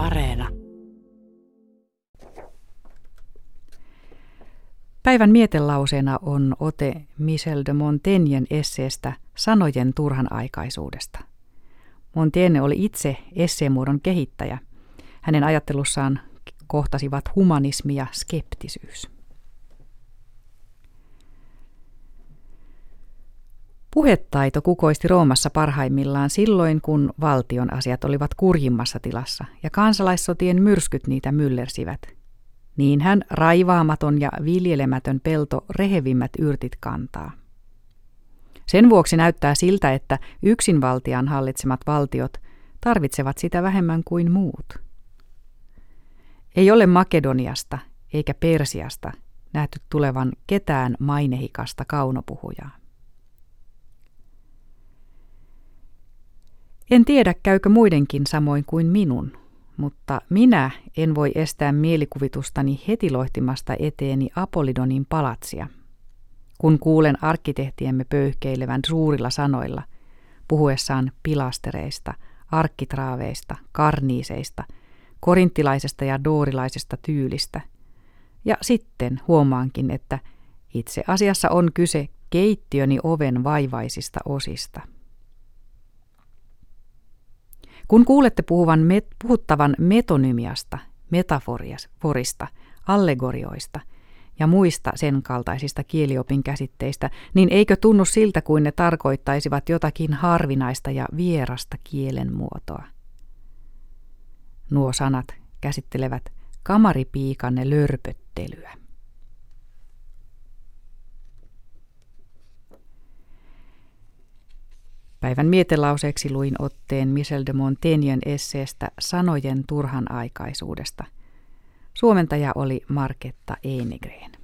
Areena. Päivän mietelauseena on ote Michel de Montaignen esseestä Sanojen turhan aikaisuudesta. Montaigne oli itse esseemuodon kehittäjä. Hänen ajattelussaan kohtasivat humanismi ja skeptisyys. Puhetaito kukoisti Roomassa parhaimmillaan silloin, kun valtion asiat olivat kurjimmassa tilassa ja kansalaissotien myrskyt niitä myllersivät. Niin hän raivaamaton ja viljelemätön pelto rehevimmät yrtit kantaa. Sen vuoksi näyttää siltä, että yksinvaltian hallitsemat valtiot tarvitsevat sitä vähemmän kuin muut. Ei ole Makedoniasta eikä Persiasta nähty tulevan ketään mainehikasta kaunopuhujaa. En tiedä, käykö muidenkin samoin kuin minun, mutta minä en voi estää mielikuvitustani heti loihtimasta eteeni Apollidonin palatsia. Kun kuulen arkkitehtiemme pöyhkeilevän suurilla sanoilla, puhuessaan pilastereista, arkkitraaveista, karniiseista, korinttilaisesta ja doorilaisesta tyylistä. Ja sitten huomaankin, että itse asiassa on kyse keittiöni oven vaivaisista osista. Kun kuulette puhuvan met, puhuttavan metonymiasta, metaforista, allegorioista ja muista sen kaltaisista kieliopin käsitteistä, niin eikö tunnu siltä kuin ne tarkoittaisivat jotakin harvinaista ja vierasta kielen muotoa? Nuo sanat käsittelevät kamaripiikanne lörpöttelyä. Päivän mietelauseeksi luin otteen Michel de Montaignen esseestä Sanojen turhan aikaisuudesta. Suomentaja oli Marketta Enigren.